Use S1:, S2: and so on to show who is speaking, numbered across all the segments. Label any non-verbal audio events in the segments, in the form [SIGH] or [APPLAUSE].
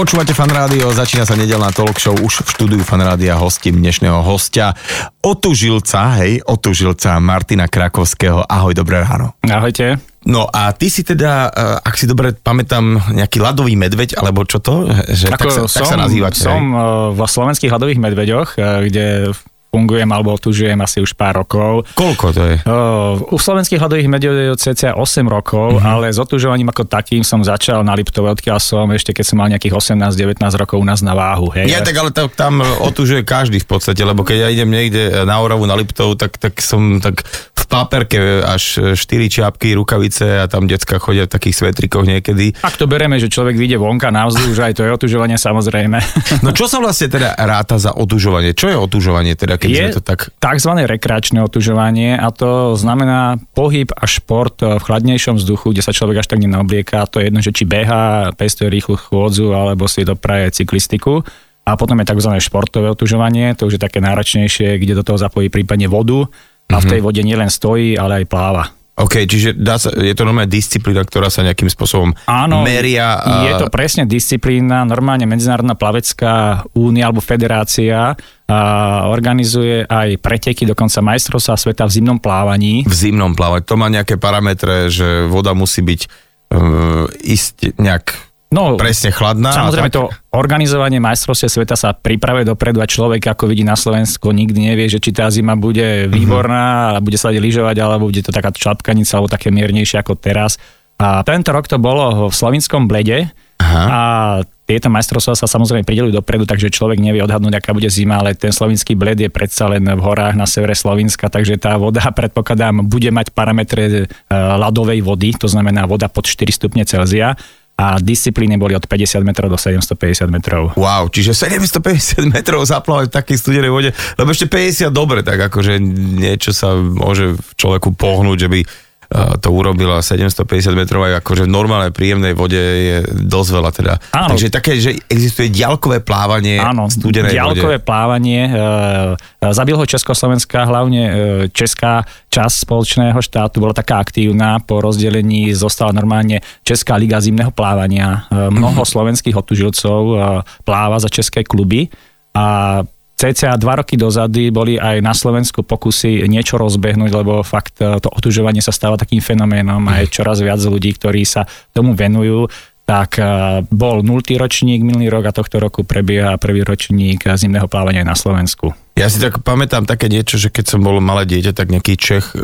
S1: Počúvate fan rádio, začína sa nedelná talk show už v štúdiu fan rádia hostím dnešného hostia otužilca, hej, otužilca Martina Krakovského. Ahoj, dobré ráno.
S2: Ahojte.
S1: No a ty si teda, eh, ak si dobre pamätám, nejaký ľadový medveď, alebo čo to? Že
S2: Ako
S1: tak, sa,
S2: som,
S1: tak sa nazývate.
S2: Som
S1: hej?
S2: eh, vo slovenských hľadových medveďoch, eh, kde fungujem alebo tu žijem asi už pár rokov.
S1: Koľko to je?
S2: Uh, u slovenských hľadových medvedov je cca 8 rokov,
S1: Mhm.
S2: uh-huh. ale s otužovaním ako takým som začal na Liptove, odkiaľ som ešte keď som mal nejakých 18-19 rokov u nás na váhu. Hej.
S1: Ja tak ale to, tam otužuje každý v podstate, lebo keď ja idem niekde na Oravu, na Liptov, tak, tak som tak v páperke až 4 čiapky, rukavice a tam decka chodia v takých svetrikoch niekedy.
S2: Ak to bereme, že človek vyjde vonka na vzduch, aj to je otužovanie samozrejme.
S1: No čo sa vlastne teda ráta za otužovanie? Čo je otužovanie teda, keď
S2: je
S1: sme to tak...
S2: tzv. rekreačné otužovanie a to znamená pohyb a šport v chladnejšom vzduchu, kde sa človek až tak nenaoblieka. To je jedno, že či beha, pestuje rýchlu chôdzu alebo si dopraje cyklistiku. A potom je tzv. športové otužovanie, to už je také náročnejšie, kde do toho zapojí prípadne vodu a v tej vode nielen stojí, ale aj pláva.
S1: OK, čiže dá sa, je to normálne disciplína, ktorá sa nejakým spôsobom
S2: Áno,
S1: meria. A...
S2: je to presne disciplína, normálne Medzinárodná plavecká únia alebo federácia organizuje aj preteky, dokonca majstrovstvá sveta v zimnom plávaní.
S1: v zimnom plávať. To má nejaké parametre, že voda musí byť uh, ísť nejak
S2: No,
S1: presne chladná.
S2: Samozrejme to organizovanie majstrovstiev sveta sa pripravuje dopredu a človek ako vidí na Slovensku nikdy nevie, že či tá zima bude výborná a bude sa lyžovať alebo bude to taká čapkanica alebo také miernejšie ako teraz. A tento rok to bolo v slovinskom blede
S1: Aha.
S2: a tieto majstrovstvá sa samozrejme pridelujú dopredu, takže človek nevie odhadnúť, aká bude zima, ale ten slovinský bled je predsa len v horách na severe Slovenska, takže tá voda, [LAUGHS] predpokladám, bude mať parametre e, ľadovej vody, to znamená voda pod 4 stupne Celzia a disciplíny boli od 50 metrov do 750 metrov.
S1: Wow, čiže 750 [LAUGHS] metrov zaplávať v takej studenej vode, lebo ešte 50 dobre, tak akože niečo sa môže človeku pohnúť, že by to urobila 750 metrov aj akože v normálnej príjemnej vode je dosť veľa teda.
S2: Áno.
S1: Takže také, že existuje diaľkové plávanie
S2: Áno,
S1: studenej
S2: diaľkové
S1: vode.
S2: plávanie. E, zabil ho Československá, hlavne česká časť spoločného štátu bola taká aktívna. Po rozdelení zostala normálne Česká liga zimného plávania. E, mnoho slovenských otužilcov pláva za české kluby a cca dva roky dozady boli aj na Slovensku pokusy niečo rozbehnúť, lebo fakt e, to otužovanie sa stáva takým fenoménom a je čoraz viac ľudí, ktorí sa tomu venujú tak e, bol 0. ročník minulý rok a tohto roku prebieha prvý ročník zimného plávania na Slovensku.
S1: Ja si tak pamätám také niečo, že keď som bol malé dieťa, tak nejaký Čech eh,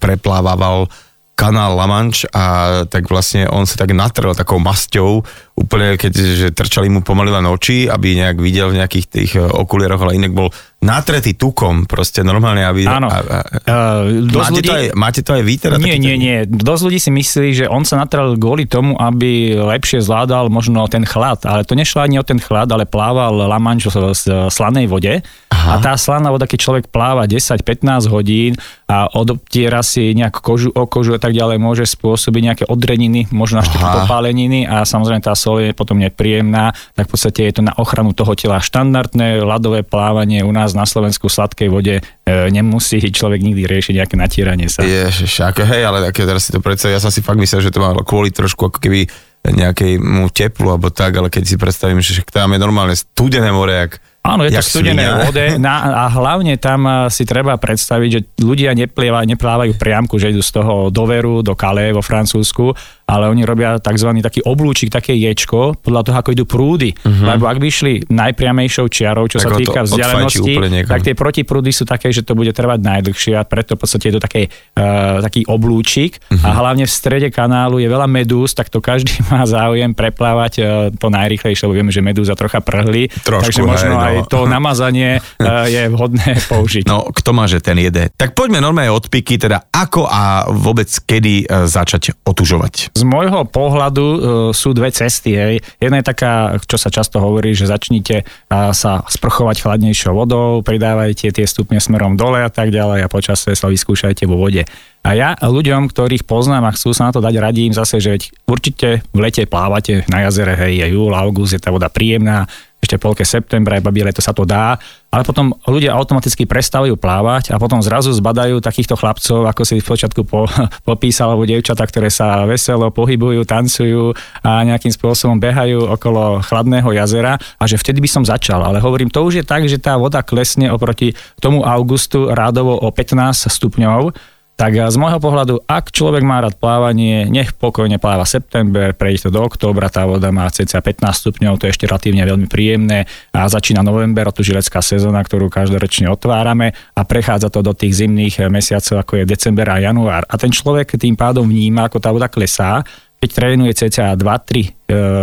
S1: preplávával kanál La Manche a tak vlastne on sa tak natrel takou masťou, úplne keď že trčali mu pomaly len oči, aby nejak videl v nejakých tých eh, okulieroch, ale inak bol natretý tukom, proste normálne, aby...
S2: Áno.
S1: A, a,
S2: Uh,
S1: máte,
S2: ľudí...
S1: to aj, máte to aj vy teda?
S2: Nie, nie, nie. Dosť ľudí si myslí, že on sa natrel kvôli tomu, aby lepšie zvládal možno ten chlad. Ale to nešlo ani o ten chlad, ale plával La Manche v slanej vode.
S1: Aha.
S2: A tá slaná voda, keď človek pláva 10-15 hodín a odobtiera si nejak kožu o kožu a tak ďalej, môže spôsobiť nejaké odreniny, možno až také popáleniny a samozrejme tá sol je potom nepríjemná, tak v podstate je to na ochranu toho tela. Štandardné ľadové plávanie u nás na Slovensku v sladkej vode e, nemusí človek nikdy riešiť nejaké natieranie sa.
S1: Ježiš, ako hej, ale také teraz si to predstav, ja som si fakt myslel, že to má kvôli trošku ako keby nejakému teplu alebo tak, ale keď si predstavím, že tam je normálne studené more, jak,
S2: Áno, je to v studenej
S1: svinia.
S2: vode na, a hlavne tam eh, si treba predstaviť, že ľudia neplievajú, neplávajú priamku, že idú z toho do Veru, do Calais vo Francúzsku, ale oni robia tzv. taký oblúčik, také ječko, podľa toho, ako idú prúdy. Uh-huh. Lebo ak by išli najpriamejšou čiarou, čo
S1: Mhm. Tak
S2: sa týka vzdialenosti, tak tie protiprúdy sú také, že to bude trvať najdlhšie a preto v podstate je to také, uh, taký oblúčik
S1: Mhm.
S2: uh-huh. a hlavne v strede kanálu je veľa medúz, tak to každý [LAUGHS] má záujem preplávať uh, to najrychlejšie, lebo vieme, že medúza trocha prhli,
S1: Trošku,
S2: takže možno
S1: hej, no.
S2: Aj to namazanie uh, je vhodné [LAUGHS] použiť.
S1: No, kto má, že ten jede. Tak poďme normálne od piky, teda ako a vôbec kedy e, začať otužovať.
S2: Z môjho pohľadu uh, sú dve cesty. Hej. Jedna je taká, čo sa často hovorí, že začnite sa sprchovať chladnejšou vodou, pridávajte tie stupne smerom dole a tak ďalej a počasie sa vyskúšajte vo vode. A ja ľuďom, ktorých poznám a chcú sa na to dať, radím zase, že určite v lete plávate na jazere, hej, je júl, august, je tá voda príjemná, ešte polke septembra, iba biele to sa to dá, ale potom ľudia automaticky prestávajú plávať a potom zrazu zbadajú takýchto chlapcov, ako si v počiatku po, [LAUGHS] popísal, alebo dievčatá, ktoré sa veselo pohybujú, tancujú a nejakým spôsobom behajú okolo chladného jazera a že vtedy by som začal. Ale hovorím, to už je tak, že tá voda klesne oproti tomu augustu rádovo o 15 stupňov, tak z môjho pohľadu, ak človek má rád plávanie, nech pokojne pláva september, prejde to do októbra, tá voda má cca 15 stupňov, to je ešte relatívne veľmi príjemné. A začína november, tu žilecká sezóna, ktorú každoročne otvárame a prechádza to do tých zimných mesiacov, ako je december a január. A ten človek tým pádom vníma, ako tá voda klesá, keď trénuje cca 2-3 e,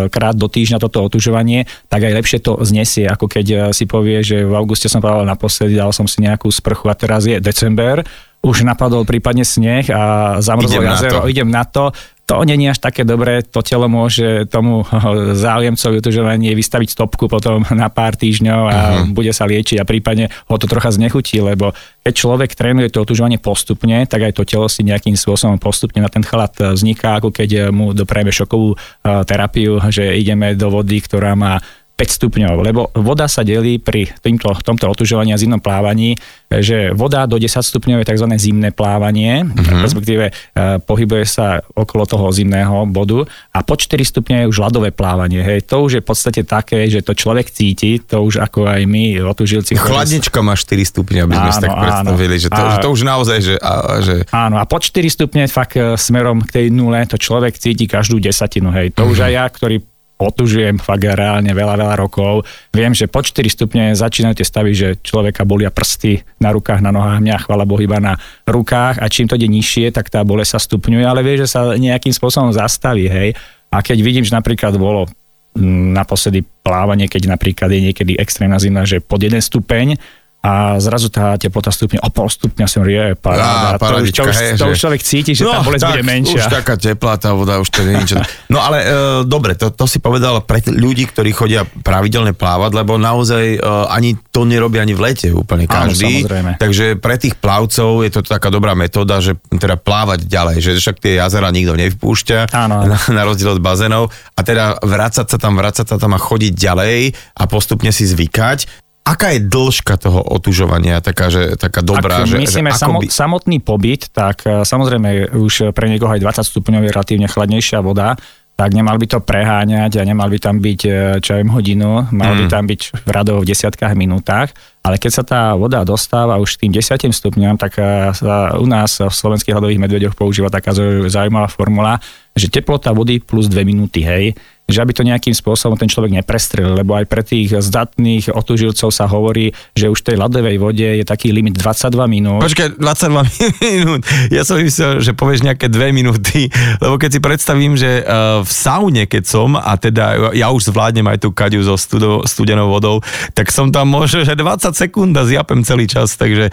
S2: krát do týždňa toto otužovanie, tak aj lepšie to znesie, ako keď si povie, že v auguste som plával naposledy, dal som si nejakú sprchu a teraz je december už napadol prípadne sneh a zamrzlo jazero, idem na to. To není až také dobré, to telo môže tomu [LAUGHS] záujemcovi utužovanie vystaviť stopku potom [LAUGHS] na pár týždňov a uh-huh. bude sa liečiť a prípadne ho to trocha znechutí, lebo keď človek trénuje to otužovanie postupne, tak aj to telo si nejakým spôsobom postupne na ten chlad vzniká, ako keď mu doprajeme šokovú terapiu, že ideme do vody, ktorá má 5 stupňov, lebo voda sa delí pri týmto, tomto otužovaní a zimnom plávaní, že voda do 10 stupňov je tzv. zimné plávanie, uh-huh. respektíve e, pohybuje sa okolo toho zimného bodu a po 4 stupňov je už ľadové plávanie. Hej. To už je v podstate také, že to človek cíti, to už ako aj my otužilci.
S1: Chladnička má 4 stupňa, aby sme si tak predstavili, áno. že, to, a, že to už naozaj, že, a, že...
S2: Áno, a po 4 stupne fakt e, smerom k tej nule to človek cíti každú desatinu. Hej. To uh-huh. už aj ja, ktorý otužujem fakt reálne veľa, veľa rokov. Viem, že po 4 stupne začínajú tie stavy, že človeka bolia prsty na rukách, na nohách, mňa chvala Boh iba na rukách a čím to ide nižšie, tak tá bole sa stupňuje, ale vie, že sa nejakým spôsobom zastaví, hej. A keď vidím, že napríklad bolo mm, naposledy plávanie, keď napríklad je niekedy extrémna zima, že pod jeden stupeň, a zrazu tá teplota stupne o pol stupňa som je paráda. Á, to, už, to, už, to už človek cíti, že no, tá bolesť bude menšia.
S1: už taká teplá tá voda, už to nie je nič. No ale e, dobre, to, to si povedal pre ľudí, ktorí chodia pravidelne plávať, lebo naozaj e, ani to nerobí ani v lete úplne každý. Áno, takže pre tých plavcov je to taká dobrá metóda, že teda plávať ďalej, že však tie jazera nikto nevpúšťa, áno. Na, [LAUGHS] na rozdiel od bazénov a teda vrácať sa tam, vrácať sa tam a chodiť ďalej a postupne si zvykať aká je dĺžka toho otužovania taká, že, taká dobrá?
S2: Ak že, myslíme že by... samotný pobyt, tak e, samozrejme už pre niekoho aj 20 stupňov je relatívne chladnejšia voda, tak nemal by to preháňať a nemal by tam byť, e, čo viem, hodinu, mal mm. by tam byť v radoch v desiatkách minútach, ale keď sa tá voda dostáva už tým 10 stupňom, tak e, sa u nás v slovenských hľadových medveďoch používa taká zaujímavá formula, že teplota vody plus 2 minúty, hej že aby to nejakým spôsobom ten človek neprestrel, lebo aj pre tých zdatných otužilcov sa hovorí, že už v tej ľadovej vode je taký limit 22 minút.
S1: Počkaj, 22 [LAUGHS] minút. Ja som myslel, že povieš nejaké 2 minúty, [LAUGHS] lebo keď si predstavím, že uh, v saune, keď som, a teda ja už zvládnem aj tú kaďu so studenou vodou, tak som tam možno, že 20 sekúnd a zjapem celý čas, takže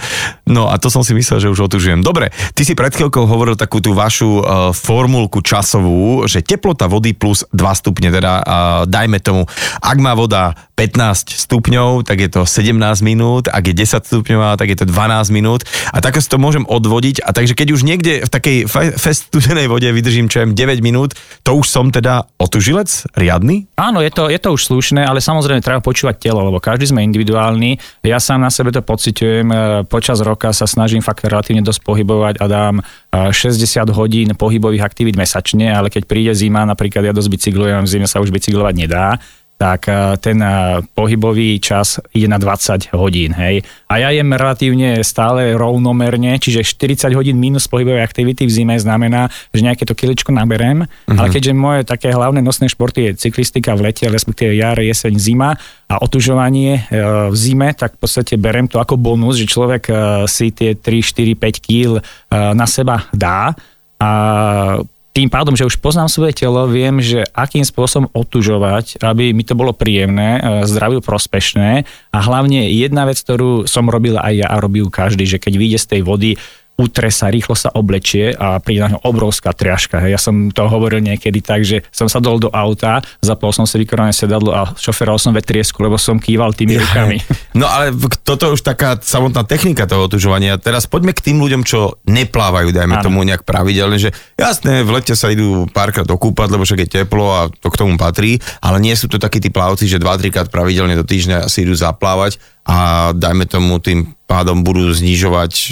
S1: no a to som si myslel, že už otužujem. Dobre, ty si pred chvíľkou hovoril takú tú vašu uh, formulku časovú, že teplota vody plus 2 stupne teda uh, dajme tomu, ak má voda 15 stupňov, tak je to 17 minút, ak je 10 stupňová, tak je to 12 minút a tak si to môžem odvodiť a takže keď už niekde v takej fest studenej vode vydržím čo 9 minút, to už som teda otužilec riadny?
S2: Áno, je to, je to už slušné, ale samozrejme treba počúvať telo, lebo každý sme individuálny. Ja sám na sebe to pociťujem, e, počas roka sa snažím fakt relatívne dosť pohybovať a dám 60 e, hodín pohybových aktivít mesačne, ale keď príde zima, napríklad ja dosť bicyklujem, v zime sa už bicyklovať nedá, tak eh, ten eh, pohybový čas ide na 20 hodín. Hej. A ja jem relatívne stále rovnomerne, čiže 40 hodín minus pohybovej aktivity v zime znamená, že nejaké to kiličko naberem, uh-huh. ale keďže moje také hlavné nosné športy je cyklistika v lete, respektíve jar, jeseň, zima a otužovanie eh, v zime, tak v podstate berem to ako bonus, že človek si tie 3, 4, 5 kg na seba dá a tým pádom, že už poznám svoje telo, viem, že akým spôsobom otužovať, aby mi to bolo príjemné, e, zdraviu prospešné. A hlavne jedna vec, ktorú som robil aj ja a robil každý, že keď vyjde z tej vody, utre sa, rýchlo sa oblečie a príde na ňo obrovská triažka. Hej. Ja som to hovoril niekedy tak, že som sa dol do auta, zapol som si vykonané sedadlo a šoferoval som vetriesku, lebo som kýval tými rukami.
S1: No ale toto už taká samotná technika toho otužovania. Teraz poďme k tým ľuďom, čo neplávajú, dajme ano. tomu nejak pravidelne, že jasné, v lete sa idú párkrát okúpať, lebo však je teplo a to k tomu patrí, ale nie sú to takí tí plavci, že 2-3 krát pravidelne do týždňa si idú zaplávať a dajme tomu tým pádom budú znižovať e,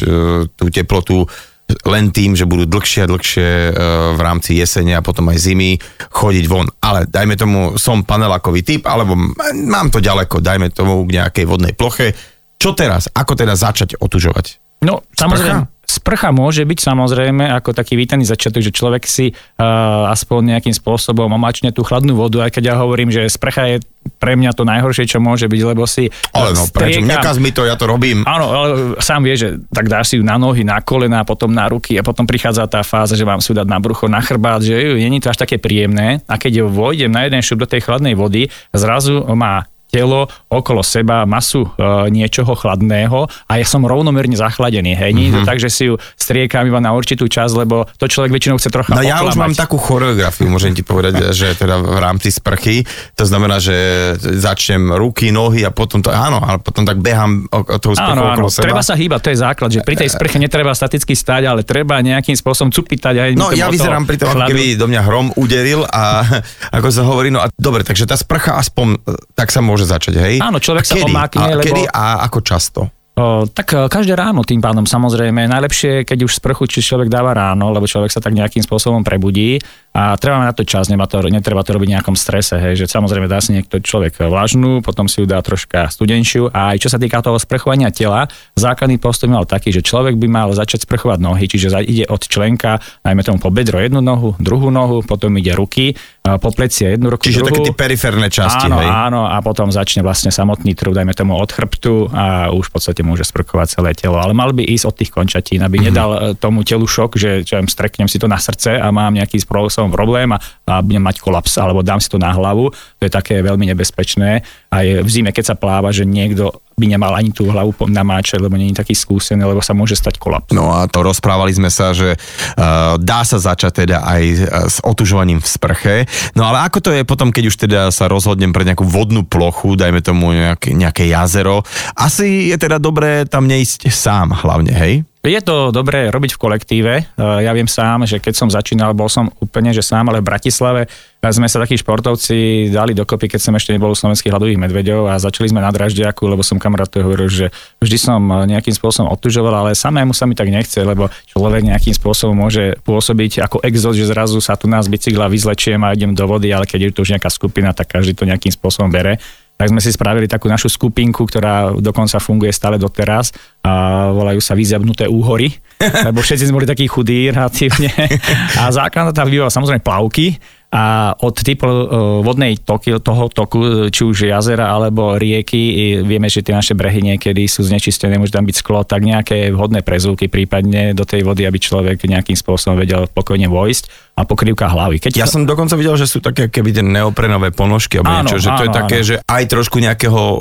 S1: tú teplotu len tým, že budú dlhšie a dlhšie e, v rámci jesene a potom aj zimy chodiť von. Ale dajme tomu, som panelákový typ, alebo mám to ďaleko, dajme tomu k nejakej vodnej ploche. Čo teraz? Ako teda začať otužovať?
S2: No, samozrejme, sprcha môže byť samozrejme ako taký vítaný začiatok, že človek si uh, aspoň nejakým spôsobom omačne tú chladnú vodu, aj keď ja hovorím, že sprcha je pre mňa to najhoršie, čo môže byť, lebo si...
S1: Ale no, prečo? Nekaz mi to, ja to robím.
S2: Áno, ale sám vie, že tak dáš si ju na nohy, na kolena, potom na ruky a potom prichádza tá fáza, že mám si ju dať na brucho, na chrbát, že není to až také príjemné a keď vojdem na jeden šup do tej chladnej vody, zrazu má telo okolo seba masu e, niečoho chladného a ja som rovnomerne zachladený. Hej. Nie mm-hmm. to mhm. tak, že si ju striekam iba na určitú časť, lebo to človek väčšinou chce trocha
S1: No ja už mám takú choreografiu, môžem ti povedať, [LAUGHS] že teda v rámci sprchy, to znamená, že začnem ruky, nohy a potom to, áno, ale potom tak behám o toho sprchu áno, okolo áno, seba.
S2: Treba sa hýbať, to je základ, že pri tej sprche netreba staticky stať, ale treba nejakým spôsobom cupitať aj
S1: No ja vyzerám pri tom, keby do mňa hrom uderil a [LAUGHS] ako sa hovorí, no a dobre, takže tá sprcha aspoň tak sa môže začať, hej?
S2: Áno, človek a sa kedy? omákne,
S1: a,
S2: lebo...
S1: Kedy a ako často?
S2: O, tak e, každé ráno tým pádom samozrejme. Najlepšie, keď už sprchu či človek dáva ráno, lebo človek sa tak nejakým spôsobom prebudí a treba na to čas, to, netreba to robiť v nejakom strese, hej, že samozrejme dá si niekto človek vlažnú, potom si ju dá troška studenšiu a aj čo sa týka toho sprchovania tela, základný postup mal taký, že človek by mal začať sprchovať nohy, čiže ide od členka, najmä tomu po bedro jednu nohu, druhú nohu, potom ide ruky, po plecia jednu ruku,
S1: Čiže
S2: druhú.
S1: také tie periférne časti,
S2: áno,
S1: hej?
S2: Áno, a potom začne vlastne samotný trub, dajme tomu od chrbtu a už v podstate môže sprchovať celé telo. Ale mal by ísť od tých končatín, aby mm-hmm. nedal e, tomu telu šok, že čo viem, streknem si to na srdce a mám nejaký spôsobom problém a, a budem mať kolaps, alebo dám si to na hlavu. To je také veľmi nebezpečné. A je v zime, keď sa pláva, že niekto by nemal ani tú hlavu namáčať, lebo je taký skúsený, lebo sa môže stať kolaps.
S1: No a to rozprávali sme sa, že uh, dá sa začať teda aj uh, s otužovaním v sprche. No ale ako to je potom, keď už teda sa rozhodnem pre nejakú vodnú plochu, dajme tomu nejaké, nejaké jazero. Asi je teda dobré tam neísť sám hlavne, hej?
S2: Je to dobré robiť v kolektíve. E, ja viem sám, že keď som začínal, bol som úplne že sám, ale v Bratislave sme sa takí športovci dali dokopy, keď som ešte nebol u slovenských hladových medveďov a začali sme na draždiaku, lebo som kamarát to hovoril, že vždy som nejakým spôsobom otužoval, ale samému sa mi tak nechce, lebo človek nejakým spôsobom môže pôsobiť ako exot, že zrazu sa tu nás bicykla vyzlečiem a idem do vody, ale keď je to už nejaká skupina, tak každý to nejakým spôsobom bere tak sme si spravili takú našu skupinku, ktorá dokonca funguje stále doteraz a volajú sa Vyzabnuté úhory, lebo všetci sme boli takí chudí relatívne. [LAUGHS] A základná tá výbava samozrejme plavky, a od typu e, vodnej toky, toho toku, či už jazera alebo rieky, vieme, že tie naše brehy niekedy sú znečistené, môže tam byť sklo, tak nejaké vhodné prezúky prípadne do tej vody, aby človek nejakým spôsobom vedel pokojne vojsť a pokrývka hlavy.
S1: Keď ja som dokonca videl, že sú také keby tie neoprenové ponožky, alebo áno, niečo, že áno, to je áno. také, že aj trošku nejakého o,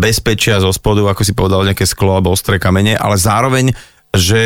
S1: bezpečia zo spodu, ako si povedal, nejaké sklo alebo ostré kamene, ale zároveň že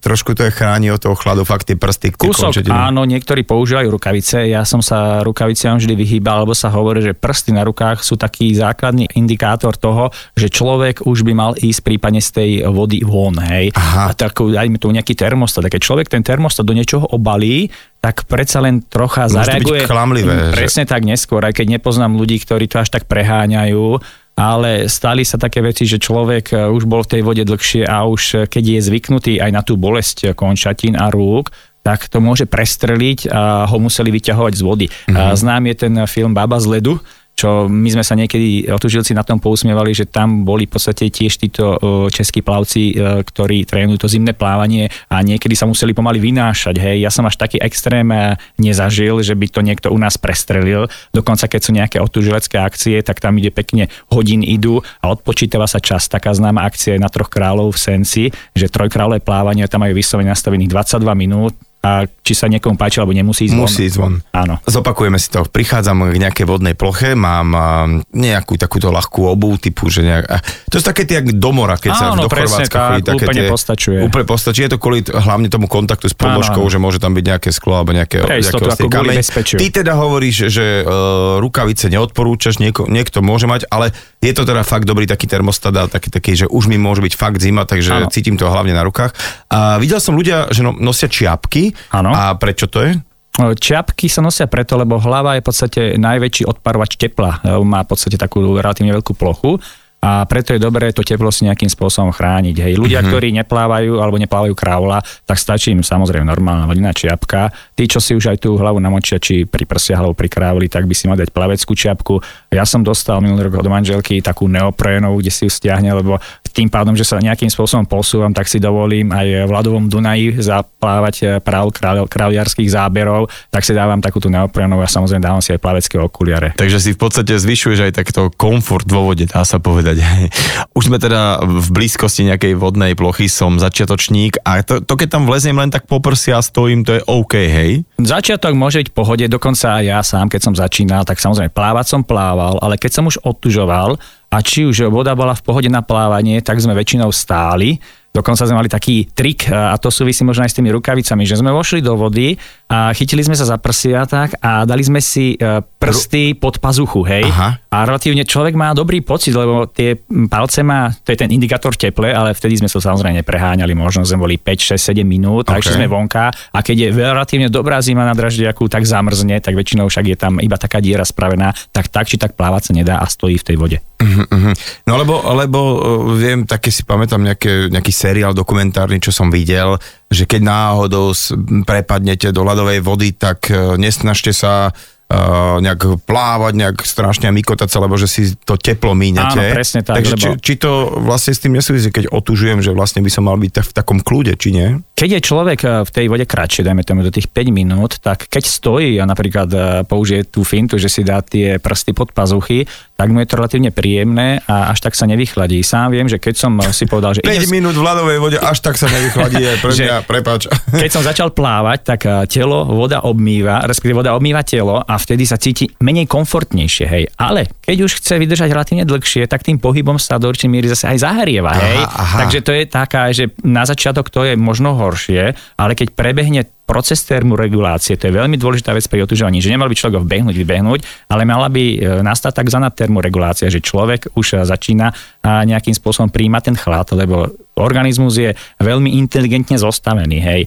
S1: trošku to je chráni od toho chladu, fakt tie prsty.
S2: Tie Kúsok, končetiny. áno, niektorí používajú rukavice, ja som sa rukaviciam vždy vyhýbal, lebo sa hovorí, že prsty na rukách sú taký základný indikátor toho, že človek už by mal ísť prípadne z tej vody von, hej. Aha. A tak dajme tu nejaký termostat, keď človek ten termostat do niečoho obalí, tak predsa len trocha Môže zareaguje.
S1: Byť klamlivé,
S2: presne že... tak neskôr, aj keď nepoznám ľudí, ktorí to až tak preháňajú, ale stali sa také veci, že človek e, už bol v tej vode dlhšie a už e, keď je zvyknutý aj na tú bolesť končatín a rúk, tak to môže prestreliť a ho museli vyťahovať z vody. Mm-hmm. Znám je ten film Baba z ledu, čo my sme sa niekedy otužilci na tom pousmievali, že tam boli v podstate tiež títo českí plavci, e, ktorí trénujú to zimné plávanie a niekedy sa museli pomaly vynášať. Hej. Ja som až taký extrém e, nezažil, že by to niekto u nás prestrelil. Dokonca keď sú nejaké otužilecké akcie, tak tam ide pekne hodín idú a odpočítava sa čas. Taká známa akcia je na troch kráľov v Senci, že trojkráľové plávanie tam majú vyslovene nastavených 22 minút a či sa niekomu páči, alebo nemusí ísť
S1: Musí ísť von.
S2: Áno.
S1: Zopakujeme si to. Prichádzam k nejakej vodnej ploche, mám nejakú takúto ľahkú obu typu, že nejak... To sú také tie jak do mora, keď sa
S2: Áno,
S1: do
S2: presne
S1: Chorvátska chodí. Také
S2: úplne
S1: tie,
S2: postačuje.
S1: Úplne postačuje. Je to kvôli hlavne tomu kontaktu s podložkou,
S2: Áno, áno.
S1: že môže tam byť nejaké sklo alebo nejaké,
S2: Pre istotu, ako.
S1: Ty teda hovoríš, že uh, rukavice neodporúčaš, nieko, niekto môže mať, ale je to teda fakt dobrý taký termostat, a taký, taký, že už mi môže byť fakt zima, takže
S2: Áno.
S1: cítim to hlavne na rukách. A videl som ľudia, že no, nosia čiapky.
S2: Áno.
S1: A prečo to je?
S2: Čiapky sa nosia preto, lebo hlava je v podstate najväčší odparovač tepla. E, Má v podstate takú relatívne veľkú plochu a preto je dobré to teplo si nejakým spôsobom chrániť. Hej. Ľudia, mm-hmm. ktorí neplávajú alebo neplávajú kraula, tak stačí im samozrejme normálna vodná čiapka. Tí, čo si už aj tú hlavu namočia, či pri prsiach alebo pri krávli, tak by si mal dať plaveckú čiapku. Ja som dostal minulý rok od manželky takú neoprénovú, kde si ju stiahne, lebo tým pádom, že sa nejakým spôsobom posúvam, tak si dovolím aj v ľadovom Dunaji zaplávať práv kráľiarských záberov, tak si dávam takúto neoprénovú a samozrejme dávam si aj plavecké okuliare.
S1: Takže si v podstate zvyšuješ aj takto komfort vo vode, dá sa povedať. [LAUGHS] Už sme teda v blízkosti nejakej vodnej plochy, som začiatočník a to, to keď tam vleziem len tak po prsia a stojím, to je OK, hej?
S2: Začiatok môže byť v pohode, dokonca aj ja sám, keď som začínal, tak samozrejme plávať som plával, ale keď som už odtužoval a či už voda bola v pohode na plávanie, tak sme väčšinou stáli. Dokonca sme mali taký trik a to súvisí možno aj s tými rukavicami, že sme vošli do vody a chytili sme sa za prsia tak a dali sme si e, prsty pod pazuchu, hej.
S1: Aha.
S2: A relatívne človek má dobrý pocit, lebo tie palce má, to je ten indikátor teple, ale vtedy sme sa samozrejme nepreháňali, možno sme boli 5, 6, 7 minút, okay. takže sme vonka a keď je relatívne dobrá zima na draždiaku, tak zamrzne, tak väčšinou však je tam iba taká diera spravená, tak tak či tak plávať sa nedá a stojí v tej vode.
S1: Uh-huh. No lebo, lebo uh, viem, také si pamätám nejaké, nejaký seriál dokumentárny, čo som videl, že keď náhodou prepadnete do ľadovej vody, tak uh, nesnažte sa uh, nejak plávať, nejak strašne mykotať sa, lebo že si to teplo míňate.
S2: Áno, presne tak,
S1: Takže
S2: lebo-
S1: či, či to vlastne s tým nesúvisí, keď otužujem, že vlastne by som mal byť v takom kľude, či nie?
S2: Keď je človek eh, v tej vode kratšie, dajme tomu do tých 5 minút, tak keď stojí a napríklad použije tú fintu, že si dá tie prsty pod pazuchy, tak mu je to relatívne príjemné a až tak sa nevychladí. Sám viem, že keď som eh, si povedal, že
S1: 5
S2: idem,
S1: minút v ľadovej vode, až tak sa nevychladí aj pre
S2: Že-
S1: mňa, prepač. [LAUGHS]
S2: keď som začal plávať, tak eh, telo voda obmýva, respektíve voda obmýva telo a vtedy sa cíti menej komfortnejšie, hej. Ale keď už chce vydržať relatívne dlhšie, tak tým pohybom sa do určitej miery zase aj zahrieva,
S1: Aha,
S2: hej.
S1: aha.
S2: Takže to je taká, že na začiatok to je možno horšie, ale keď prebehne proces termoregulácie, to je veľmi dôležitá vec pri otužovaní, že nemal by človek vbehnúť, vybehnúť, ale mala by e, nastať tzv. termoregulácia, že človek už e, začína a, nejakým spôsobom príjmať ten chlad, lebo organizmus je veľmi inteligentne zostavený, hej.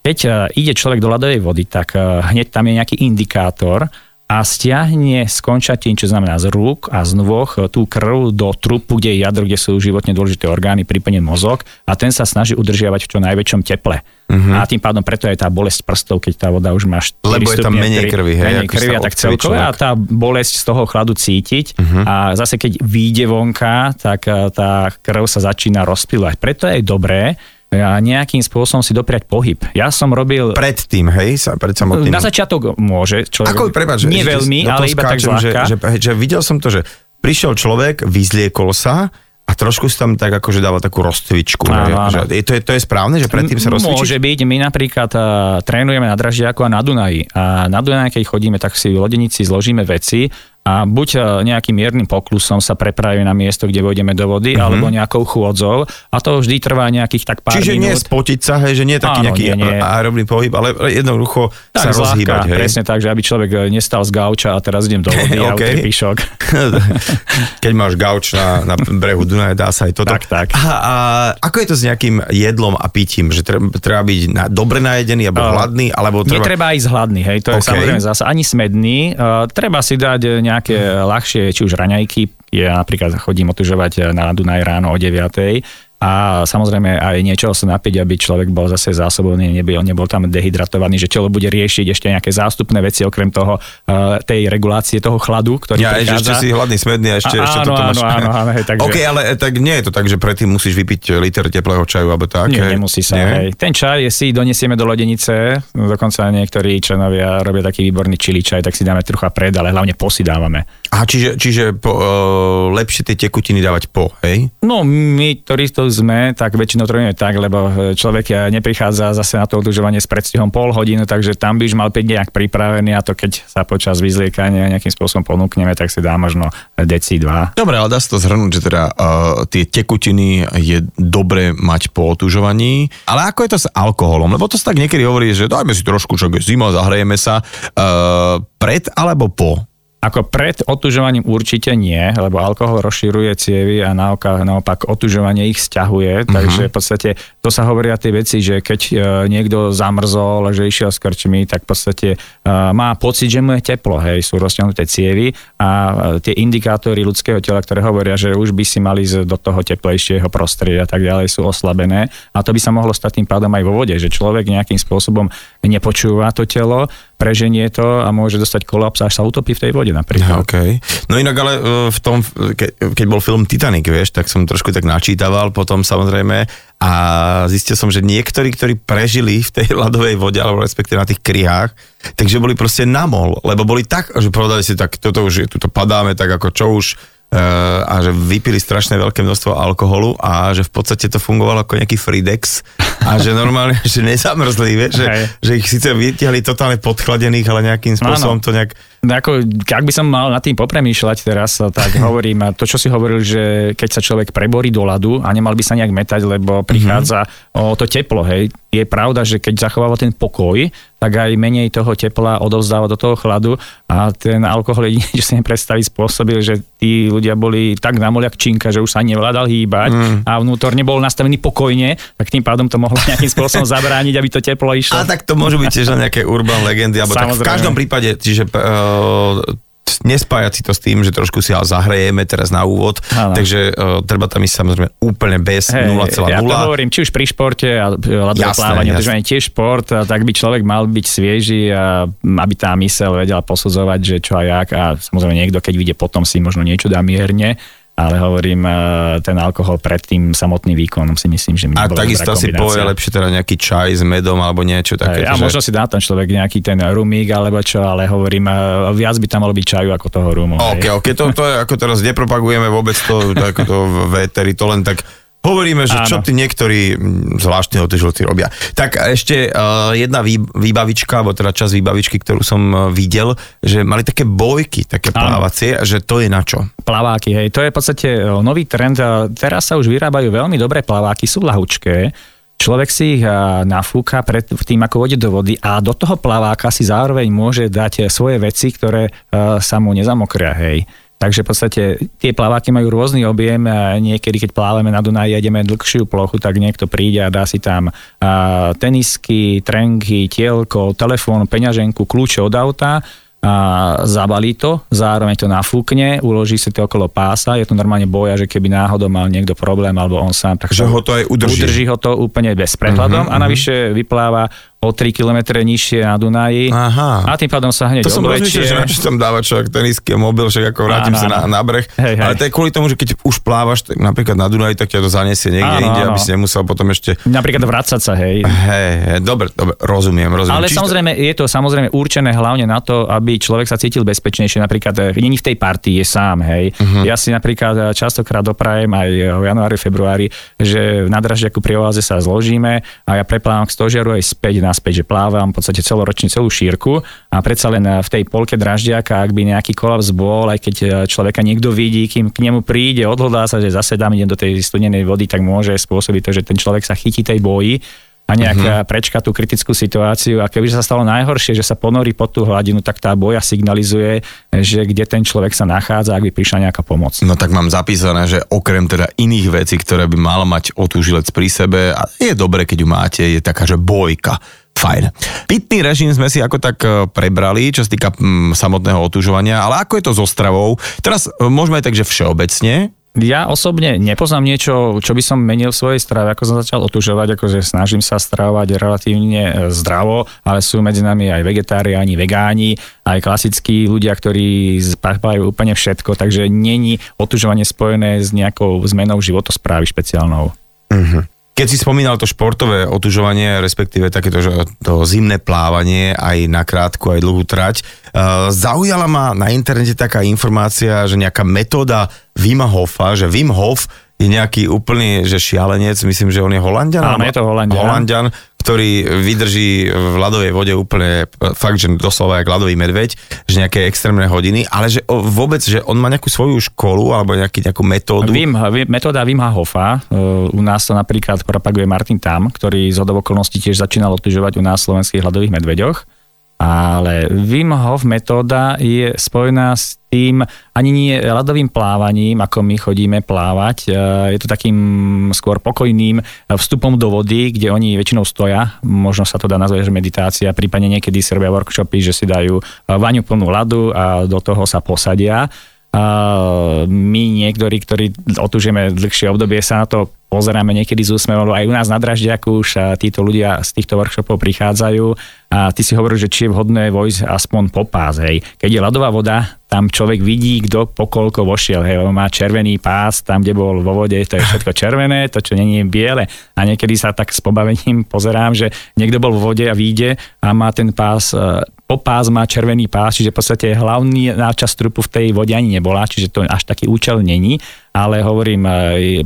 S2: Keď e, ide človek do ľadovej vody, tak e, hneď tam je nejaký indikátor a stiahne z končatín, čo znamená z rúk a z nôh, e, tú krv do trupu, kde je jadro, kde sú životne dôležité orgány, prípadne mozog a ten sa snaží udržiavať v čo najväčšom teple. Uh-huh. A tým pádom preto je tá bolesť prstov, keď tá voda už má 4
S1: Mhm. Lebo je tam menej krvi, hej,
S2: menej krvi a tak celkové a tá bolesť z toho chladu cítiť uh-huh. a zase keď vyjde vonka, tak e, tá krv sa začína rozpílovať. Preto je dobré a nejakým spôsobom si dopriať pohyb. Ja som robil...
S1: Predtým, hej, sa, pred samotným...
S2: Na začiatok môže človek...
S1: Ako, prepáč,
S2: Nie
S1: že
S2: veľmi, ale iba tak
S1: že, že, že, videl som to, že prišiel človek, vyzliekol sa a trošku si tam tak akože dával takú rozcvičku.
S2: Áno,
S1: že,
S2: áno.
S1: že, je, to, je, to je správne, že predtým sa rozcvičiť?
S2: Môže byť. My napríklad uh, trénujeme na Draždiaku a na Dunaji. A na Dunaji, keď chodíme, tak si v lodenici zložíme veci a buď uh, nejakým miernym poklusom sa prepravíme na miesto, kde vojdeme do vody, mm-hmm. alebo nejakou chôdzou. A to vždy trvá nejakých tak pár
S1: Mhm. Čiže nie
S2: minút.
S1: spotiť sa, hej, že nie je taký
S2: Áno,
S1: nejaký
S2: nie, nie.
S1: aerobný pohyb, ale jednoducho
S2: tak
S1: sa
S2: zľahka,
S1: rozhýbať. Hej.
S2: presne tak, že aby človek eh, nestal z gauča a teraz idem do vody a [LAUGHS]
S1: OK.
S2: utrpí šok. [LAUGHS]
S1: Keď máš gauč na, na brehu Dunaja, dá sa aj toto.
S2: Tak, tak.
S1: A, a ako je to s nejakým jedlom a pitím? Že treba, treba byť na, dobre najedený, alebo
S2: A,
S1: hladný, alebo treba...
S2: Netreba ísť hladný, hej, to je
S1: OK.
S2: samozrejme zase ani smedný. Uh, treba si dať eh, nejaké ľahšie, či už raňajky, ja napríklad chodím otužovať na Dunaj ráno o 9 a samozrejme aj niečo sa napiť, aby človek bol zase zásobovaný, nebol, nebol tam dehydratovaný, že telo bude riešiť ešte nejaké zástupné veci okrem toho uh, tej regulácie toho chladu, ktorý
S1: Ja, že ešte
S2: prichádza.
S1: si hladný, smedný a ešte,
S2: A-
S1: ešte
S2: áno,
S1: toto máš.
S2: áno, áno, áno, hej, takže-
S1: OK, ale e, tak nie je to tak, že predtým musíš vypiť liter teplého čaju, alebo tak?
S2: Nie,
S1: hej?
S2: nemusí sa.
S1: Nie?
S2: Hej. Ten čaj si donesieme do lodenice, dokonca niektorí členovia robia taký výborný čili čaj, tak si dáme trocha pred, ale hlavne posi dávame.
S1: A čiže, čiže po, uh, lepšie tie tekutiny dávať po, hej?
S2: No my, ktorí to sme, tak väčšinou to tak, lebo človek neprichádza zase na to otužovanie s predstihom pol hodinu, takže tam by už mal byť nejak pripravený a to keď sa počas vyzliekania nejakým spôsobom ponúkneme, tak si dá možno deci 2.
S1: Dobre, ale dá sa to zhrnúť, že teda uh, tie tekutiny je dobre mať po otužovaní, ale ako je to s alkoholom? Lebo to sa tak niekedy hovorí, že dajme si trošku, čo zima, zahrejeme sa. Uh, pred alebo po?
S2: Ako pred otužovaním určite nie, lebo alkohol rozširuje cievy a naopak, naopak otužovanie ich stiahuje, uh-huh. takže v podstate to sa hovoria tie veci, že keď uh, niekto zamrzol, že išiel s krčmi, tak v podstate uh, má pocit, že mu je teplo, hej, sú rozťahnuté cievy a uh, tie indikátory ľudského tela, ktoré hovoria, že už by si mali ísť do toho teplejšieho prostredia a tak ďalej, sú oslabené a to by sa mohlo stať tým pádom aj vo vode, že človek nejakým spôsobom nepočúva to telo, preženie to a môže dostať kolaps až sa utopí v tej vode napríklad.
S1: Okay. No inak ale e, v tom, ke, keď bol film Titanic, vieš, tak som trošku tak načítaval potom samozrejme a zistil som, že niektorí, ktorí prežili v tej [LAUGHS] ľadovej vode, alebo respektíve na tých kryhách, takže boli proste namol, lebo boli tak, že povedali si, tak toto už, tuto padáme, tak ako čo už a že vypili strašne veľké množstvo alkoholu a že v podstate to fungovalo ako nejaký Fridex a že normálne, [LAUGHS] že nezamrzli, vieš, že, že ich síce vytiahli totálne podchladených, ale nejakým spôsobom to nejak
S2: ako, ak by som mal nad tým popremýšľať teraz, tak [LAUGHS] hovorím, to, čo si hovoril, že keď sa človek preborí do ľadu a nemal by sa nejak metať, lebo prichádza mm-hmm. o to teplo, hej. Je pravda, že keď zachováva ten pokoj, tak aj menej toho tepla odovzdáva do toho chladu a ten alkohol je že si nepredstaví spôsobil, že tí ľudia boli tak namoľak činka, že už sa nevládal hýbať mm. a vnútorne bol nastavený pokojne, tak tým pádom to mohlo nejakým spôsobom [LAUGHS] zabrániť, aby to teplo išlo.
S1: A tak to môžu byť tiež nejaké urban legendy, alebo tak v každom prípade, čiže uh, nespájať si to s tým, že trošku si ale zahrejeme teraz na úvod, ano. takže uh, treba tam ísť samozrejme úplne bez hey, 0,0.
S2: Ja to hovorím, či už pri športe a ľadové plávanie, pretože je tiež šport, a tak by človek mal byť svieži a aby tá mysel vedela posudzovať, že čo a jak a samozrejme niekto, keď vidie potom si možno niečo dá mierne, ale hovorím, e, ten alkohol pred tým samotným výkonom si myslím, že mi
S1: A takisto si povie lepšie teda nejaký čaj s medom alebo niečo také.
S2: A, a že... možno si dá ten človek nejaký ten rumík alebo čo, ale hovorím, e, viac by tam malo byť čaju ako toho rumu.
S1: OK, OK, to, to je, ako teraz nepropagujeme vôbec to, to, to v éteri, to len tak Hovoríme, že Áno. čo tí niektorí mm, zvláštne otežilci robia. Tak ešte uh, jedna výbavička, alebo teda čas výbavičky, ktorú som uh, videl, že mali také bojky, také Áno. plávacie, že to je na čo?
S2: Plaváky, hej, to je v podstate uh, nový trend. Teraz sa už vyrábajú veľmi dobré plaváky, sú lahučké. Človek si ich nafúka pred tým, ako vodí do vody a do toho plaváka si zároveň môže dať svoje veci, ktoré sa mu nezamokria, hej. Takže v podstate tie plaváky majú rôzny objem niekedy, keď plávame na Dunaji a ideme dlhšiu plochu, tak niekto príde a dá si tam tenisky, trenky, tielko, telefón, peňaženku, kľúče od auta a zabalí to, zároveň to nafúkne, uloží si to okolo pása, je to normálne boja, že keby náhodou mal niekto problém alebo on sám, tak
S1: že ho to aj udrží.
S2: udrží ho to úplne bez prehľadom. Uh-huh, a navyše vypláva o 3 km nižšie na Dunaji
S1: Aha.
S2: a tým pádom sa hneď
S1: To som rozmýšľal, že na čo tam dáva človek tenisky a mobil, však ako vrátim áno, sa na, na breh. Hej, hej. Ale to je kvôli tomu, že keď už plávaš tak napríklad na Dunaji, tak ťa to zaniesie niekde áno, inde, áno. aby si nemusel potom ešte...
S2: Napríklad vrácať sa, hej.
S1: Hej, hej dobre, dobre, rozumiem, rozumiem.
S2: Ale Čiže... samozrejme, je to samozrejme určené hlavne na to, aby človek sa cítil bezpečnejšie. Napríklad, eh, není v tej partii, je sám, hej. Uh-huh. Ja si napríklad eh, častokrát doprajem aj v januári, februári, že na draždiaku pri oáze sa zložíme a ja preplávam k stožiaru aj späť naspäť, že plávam podstate celoročne celú šírku a predsa len v tej polke draždiaka, ak by nejaký kolaps bol, aj keď e, človeka niekto vidí, kým k nemu príde, odhodlá sa, že zase dám idem do tej studenej vody, tak môže spôsobiť to, že ten človek sa chytí tej boji a nejak uh-huh. prečka tú kritickú situáciu a keby sa stalo najhoršie, že sa ponorí pod tú hladinu, tak tá boja signalizuje, že kde ten človek sa nachádza, ak by prišla nejaká pomoc.
S1: No tak mám zapísané, že okrem teda iných vecí, ktoré by mal mať otúžilec pri sebe, a je dobre, keď ju máte, je taká, že bojka fajn. Pitný režim sme si ako tak e, prebrali, čo sa týka mm, samotného otužovania, ale ako je to so stravou? Teraz e, môžeme aj tak, že všeobecne,
S2: ja osobne nepoznám niečo, čo by som menil v svojej strave, ako som začal otužovať, akože snažím sa stravovať relatívne e, zdravo, ale sú medzi nami aj vegetáriáni, vegáni, aj klasickí ľudia, ktorí spávajú úplne všetko, takže není otužovanie spojené s nejakou zmenou životosprávy špeciálnou.
S1: Uh-huh. Keď si spomínal to športové otužovanie, respektíve takéto že to zimné plávanie aj na krátku, aj dlhú trať, uh, zaujala ma na internete taká informácia, že nejaká metóda Wim Hofa, že Wim Hof je nejaký úplný, že šialenec, myslím, že on je Holandian.
S2: Áno, je to Holandian.
S1: Holandian, ktorý vydrží v ľadovej vode úplne, fakt, že doslova jak ľadový medveď, že nejaké extrémne hodiny, ale že vôbec, že on má nejakú svoju školu alebo nejaký, nejakú metódu.
S2: Vím, metóda Wimha Hofa, e, u nás to napríklad propaguje Martin Tam, ktorý z okolností tiež začínal otužovať u nás slovenských ľadových medveďoch ale Wim Hof metóda je spojená s tým ani nie ľadovým plávaním, ako my chodíme plávať. E, je to takým skôr pokojným vstupom do vody, kde oni väčšinou stoja. Možno sa to dá nazvať, že meditácia. Prípadne niekedy si robia workshopy, že si dajú vaňu plnú ľadu a do toho sa posadia. My niektorí, ktorí otužíme dlhšie obdobie, sa na to pozeráme niekedy z úsmevom, aj u nás na Draždiaku už títo ľudia z týchto workshopov prichádzajú a ty si hovoril, že či je vhodné vojsť aspoň po pás, hej. Keď je ľadová voda, tam človek vidí, kto pokolko vošiel, hej, on má červený pás, tam, kde bol vo vode, to je všetko [LAUGHS] červené, to, čo není je biele. A niekedy sa tak s pobavením pozerám, že niekto bol vo vode a vyjde a má ten pás e, popás má červený pás, čiže v podstate hlavný náčas trupu v tej vode ani nebola, čiže to až taký účel není ale hovorím,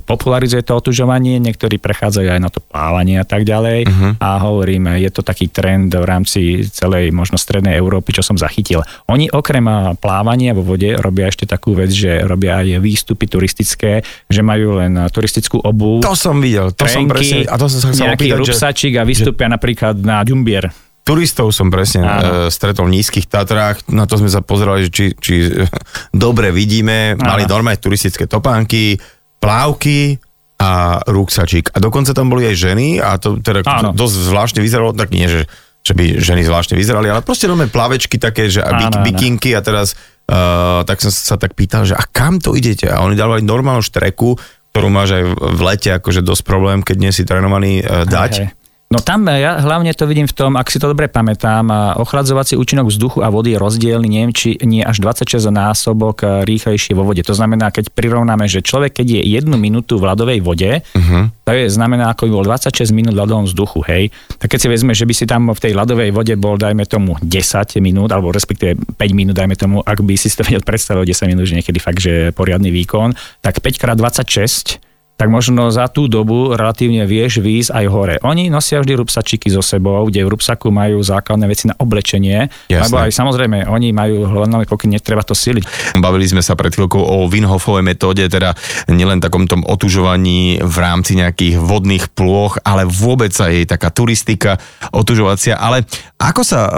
S2: popularizuje to otužovanie, niektorí prechádzajú aj na to plávanie a tak ďalej uh-huh. a hovorím, je to taký trend v rámci celej možno strednej Európy, čo som zachytil. Oni okrem plávania vo vode robia ešte takú vec, že robia aj výstupy turistické, že majú len turistickú obu.
S1: To som videl, to trenky, som presne, a to som sa chcel
S2: opýtať, rupsačík a vystúpia že... napríklad na Ďumbier
S1: turistov som presne Áno. E, stretol v nízkych Tatrách, na to sme sa pozerali, či, či [LAUGHS] dobre vidíme, Áno. mali normálne turistické topánky, plávky a ruksačík. A dokonca tam boli aj ženy a to teda Áno. dosť zvláštne vyzeralo, tak nie, že, že by ženy zvláštne vyzerali, ale proste normálne plavečky také, že a bik, bikinky a teraz uh, tak som sa tak pýtal, že a kam to idete? A oni dávali normálnu štreku, ktorú máš aj v lete akože dosť problém, keď nie si trénovaný uh, dať. Hej.
S2: No tam ja hlavne to vidím v tom, ak si to dobre pamätám, ochladzovací účinok vzduchu a vody je rozdielny, neviem, či nie až 26 násobok e, rýchlejšie vo vode. To znamená, keď prirovnáme, že človek, keď je jednu minútu v ľadovej vode, uh-huh. to je znamená, ako by bol 26 minút v ľadovom vzduchu, hej. Tak keď si vezme, že by si tam v tej ľadovej vode bol, dajme tomu 10 minút, alebo respektíve 5 minút, dajme tomu, ak by si to vedel predstaviť 10 minút, že niekedy fakt, že poriadny výkon, tak 5 x 26 tak možno za tú dobu relatívne vieš výjsť aj hore. Oni nosia vždy rupsačiky so sebou, kde v rupsaku majú základné veci na oblečenie, Jasné. lebo aj samozrejme oni majú hlavne pokyn, netreba to siliť.
S1: Bavili sme sa pred chvíľkou o Winhofovej metóde, teda nielen takom tom otužovaní v rámci nejakých vodných plôch, ale vôbec aj taká turistika otužovacia, ale ako sa uh,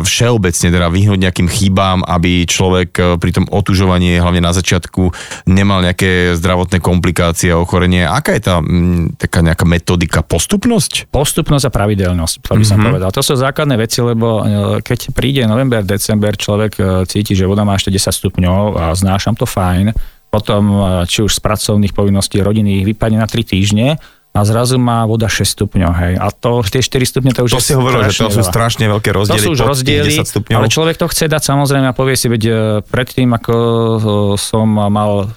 S1: všeobecne teda vyhnúť nejakým chybám, aby človek uh, pri tom otužovaní, hlavne na začiatku, nemal nejaké zdravotné komplikácie, ochorenie. Aká je tá m, mm, taká nejaká metodika? Postupnosť?
S2: Postupnosť a pravidelnosť, to by som mm-hmm. povedal. To sú základné veci, lebo e, keď príde november, december, človek e, cíti, že voda má ešte 10 stupňov a znášam to fajn. Potom, e, či už z pracovných povinností rodiny vypadne na 3 týždne, a zrazu má voda 6 stupňov, hej. A to, tie 4 stupne to už
S1: to je si hovoril, že to sú strašne veľké rozdiely.
S2: To sú už rozdiely, ale človek to chce dať samozrejme a povie si, veď predtým, ako som mal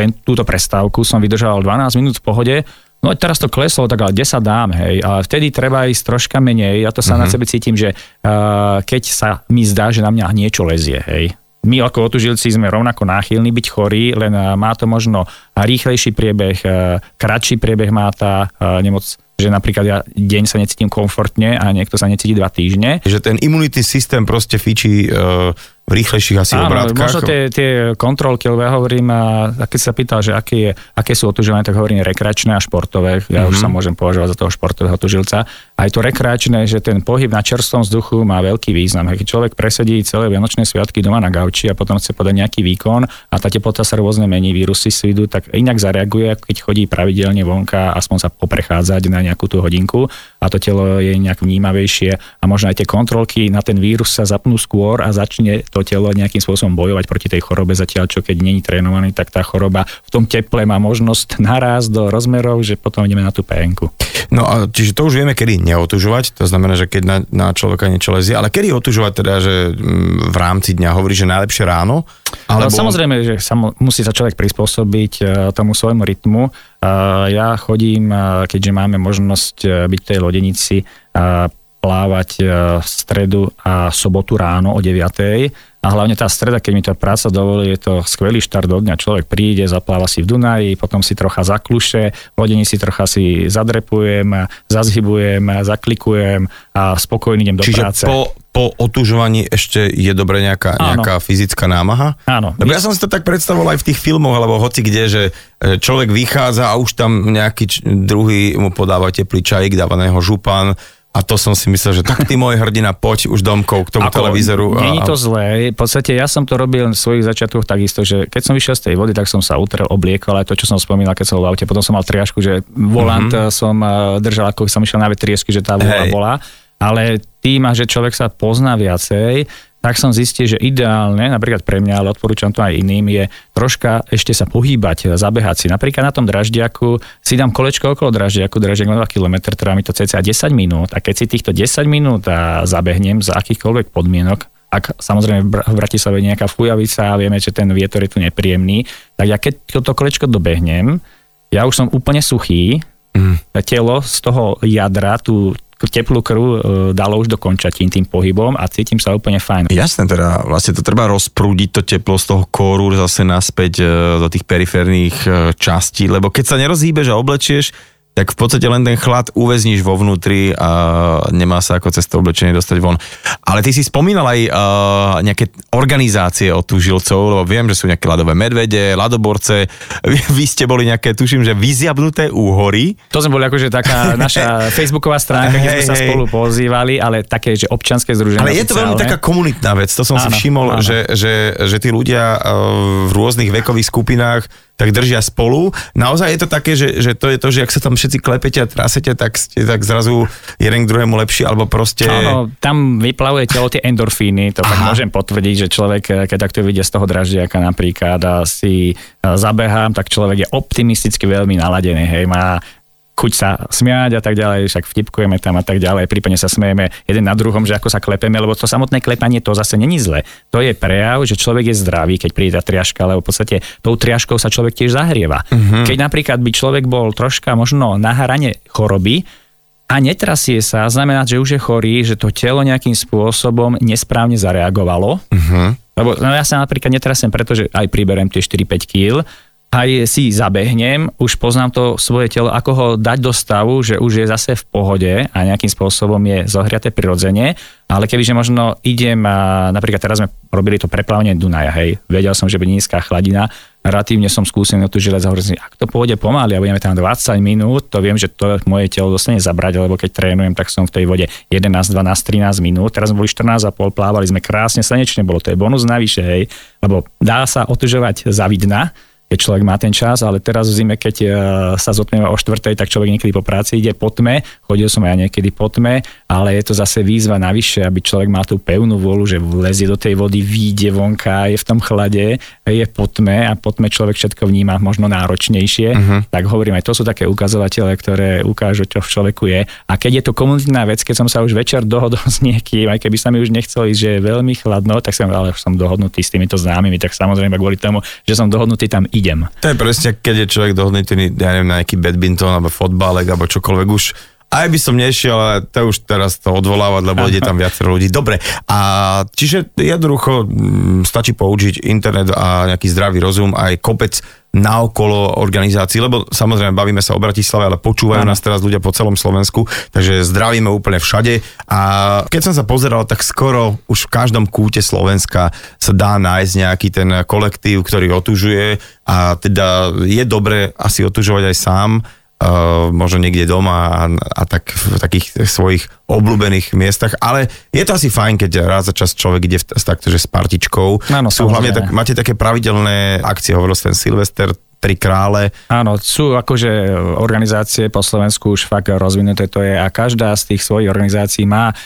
S2: ten, túto prestávku som vydržal 12 minút v pohode, No teraz to kleslo, tak ale 10 dám, hej. Ale vtedy treba ísť troška menej. Ja to sa uh-huh. na mhm. sebe cítim, že uh, keď sa mi zdá, že na mňa niečo lezie, hej. My ako otužilci sme rovnako náchylní byť chorí, len uh, má to možno rýchlejší priebeh, uh, kratší priebeh má tá uh, nemoc že napríklad ja deň sa necítim komfortne a niekto sa necíti dva týždne.
S1: Že ten imunitný systém proste fičí v rýchlejších asi Áno, obrátkach.
S2: možno tie, tie kontrolky, lebo ja hovorím, a keď sa pýtal, že aké, je, aké sú otužovania, tak hovorím rekreačné a športové. Ja mm-hmm. už mhm. sa môžem považovať za toho športového tužilca. Aj to rekreačné, že ten pohyb na čerstvom vzduchu má veľký význam. Keď človek presedí celé Vianočné sviatky doma na gauči a potom chce podať nejaký výkon a tá teplota sa rôzne mení, vírusy svidu, tak inak zareaguje, keď chodí pravidelne vonka, aspoň sa poprechádzať na nejakú tú hodinku a to telo je nejak vnímavejšie a možno aj tie kontrolky na ten vírus sa zapnú skôr a začne to telo nejakým spôsobom bojovať proti tej chorobe, zatiaľ čo keď není trénovaný, tak tá choroba v tom teple má možnosť narásť do rozmerov, že potom ideme na tú PNku.
S1: No a čiže to už vieme, kedy neotužovať, to znamená, že keď na, na človeka niečo lezie, ale kedy otužovať teda, že mm, v rámci dňa hovorí, že najlepšie ráno?
S2: Alebo... No, samozrejme, že sa musí sa človek prispôsobiť e, tomu svojmu rytmu. E, ja chodím, e, keďže máme možnosť byť v tej lodenici, plávať v stredu a sobotu ráno o 9 a hlavne tá streda, keď mi tá práca dovolí, je to skvelý štart do dňa. Človek príde, zapláva si v Dunaji, potom si trocha zakluše, v hodení si trocha si zadrepujem, zazhybujem, zaklikujem a spokojný idem do
S1: Čiže
S2: práce.
S1: Po, po otužovaní ešte je dobre nejaká, nejaká fyzická námaha?
S2: Áno.
S1: Lebo ja som si to tak predstavoval aj v tých filmoch, alebo hoci kde, že človek vychádza a už tam nejaký druhý mu podáva teplý čajík, dáva na jeho župan, a to som si myslel, že tak ty môj hrdina, poď už domkov k tomu Ako, televízoru.
S2: Není to zlé. V podstate ja som to robil v svojich začiatkoch takisto, že keď som vyšiel z tej vody, tak som sa utrel, obliekol aj to, čo som spomínal, keď som v aute. Potom som mal triašku, že volant mm-hmm. som eh, držal, ako som išiel na vetriesky, že tá vola bola. Ale tým, že človek sa pozná viacej, tak som zistil, že ideálne, napríklad pre mňa, ale odporúčam to aj iným, je troška ešte sa pohýbať, zabehať si. Napríklad na tom draždiaku si dám kolečko okolo draždiaku, draždiak má 2 km, trvá mi to cca 10 minút a keď si týchto 10 minút a zabehnem za akýchkoľvek podmienok, ak samozrejme v Bratislave nejaká fujavica a vieme, že ten vietor je tu nepríjemný, tak ja keď toto kolečko dobehnem, ja už som úplne suchý, mm. telo z toho jadra, tú teplú krv e, dalo už do končatín tým pohybom a cítim sa úplne fajn.
S1: Jasné, teda vlastne to treba rozprúdiť to teplo z toho kóru zase naspäť e, do tých periférnych e, častí, lebo keď sa nerozhýbeš a oblečieš, tak v podstate len ten chlad uväzníš vo vnútri a nemá sa ako cez to oblečenie dostať von. Ale ty si spomínal aj uh, nejaké organizácie od tužilcov, lebo viem, že sú nejaké ľadové medvede, ľadoborce. Vy, vy ste boli nejaké, tuším, že vyziabnuté úhory.
S2: To sme boli akože taká naša [LAUGHS] facebooková stránka, kde sme sa spolu pozývali, ale také, že občanské združenie.
S1: Ale je to veľmi taká komunitná vec, to som áno, si všimol, áno. Že, že, že tí ľudia uh, v rôznych vekových skupinách tak držia spolu. Naozaj je to také, že, že to je to, že ak sa tam všetci klepete a trasete, tak ste tak zrazu jeden k druhému lepší, alebo proste...
S2: Áno, tam vyplavuje telo tie endorfíny, to Aha. tak môžem potvrdiť, že človek, keď takto vidia z toho draždiaka napríklad a si zabehám, tak človek je optimisticky veľmi naladený, hej, má chuť sa smiať a tak ďalej, však vtipkujeme tam a tak ďalej, prípadne sa smejeme jeden na druhom, že ako sa klepeme, lebo to samotné klepanie to zase není zle. To je prejav, že človek je zdravý, keď príde tá triaška, lebo v podstate tou triaškou sa človek tiež zahrieva. Uh-huh. Keď napríklad by človek bol troška možno na hrane choroby, a netrasie sa, znamená, že už je chorý, že to telo nejakým spôsobom nesprávne zareagovalo. Uh-huh. Lebo no ja sa napríklad netrasiem, pretože aj priberem tie 4-5 kg, aj si zabehnem, už poznám to svoje telo, ako ho dať do stavu, že už je zase v pohode a nejakým spôsobom je zohriaté prirodzene, ale kebyže možno idem, a napríklad teraz sme robili to preplávanie Dunaja, hej, vedel som, že bude nízka chladina, relatívne som skúsený na tú želez a hovorím, ak to pôjde pomaly a budeme tam 20 minút, to viem, že to moje telo dostane zabrať, lebo keď trénujem, tak som v tej vode 11, 12, 13 minút, teraz sme boli 14,5, plávali sme krásne, slnečne bolo, to je bonus navyše, hej, lebo dá sa otužovať za vidna, keď človek má ten čas, ale teraz v zime, keď e, sa zotmeme o štvrtej, tak človek niekedy po práci ide po tme, chodil som aj niekedy po tme, ale je to zase výzva navyše, aby človek mal tú pevnú volu, že vlezie do tej vody, výjde vonka, je v tom chlade, je po tme a po tme človek všetko vníma možno náročnejšie, uh-huh. tak hovorím, aj to sú také ukazovatele, ktoré ukážu, čo v človeku je. A keď je to komunitná vec, keď som sa už večer dohodol s niekým, aj keby sa mi už nechceli, že je veľmi chladno, tak som, ale som dohodnutý s týmito známymi, tak samozrejme kvôli tomu, že som dohodnutý tam idem.
S1: To je presne, keď je človek dohodnutý, ja neviem, na nejaký badminton alebo fotbalek alebo čokoľvek už, aj by som nešiel, ale to už teraz to odvolávať, lebo ide tam viacero ľudí. Dobre, a čiže jednoducho mm, stačí použiť internet a nejaký zdravý rozum, aj kopec naokolo organizácií, lebo samozrejme bavíme sa o Bratislave, ale počúvajú nás teraz ľudia po celom Slovensku, takže zdravíme úplne všade. A keď som sa pozeral, tak skoro už v každom kúte Slovenska sa dá nájsť nejaký ten kolektív, ktorý otužuje. A teda je dobre asi otužovať aj sám, možno niekde doma a, a tak v takých svojich obľúbených miestach, ale je to asi fajn, keď raz za čas človek ide v, takto, že s partičkou.
S2: Áno,
S1: Sú hlavne tak, máte také pravidelné akcie, hovoril ten Silvester, pri krále.
S2: Áno, sú akože organizácie po Slovensku už fakt rozvinuté to je a každá z tých svojich organizácií má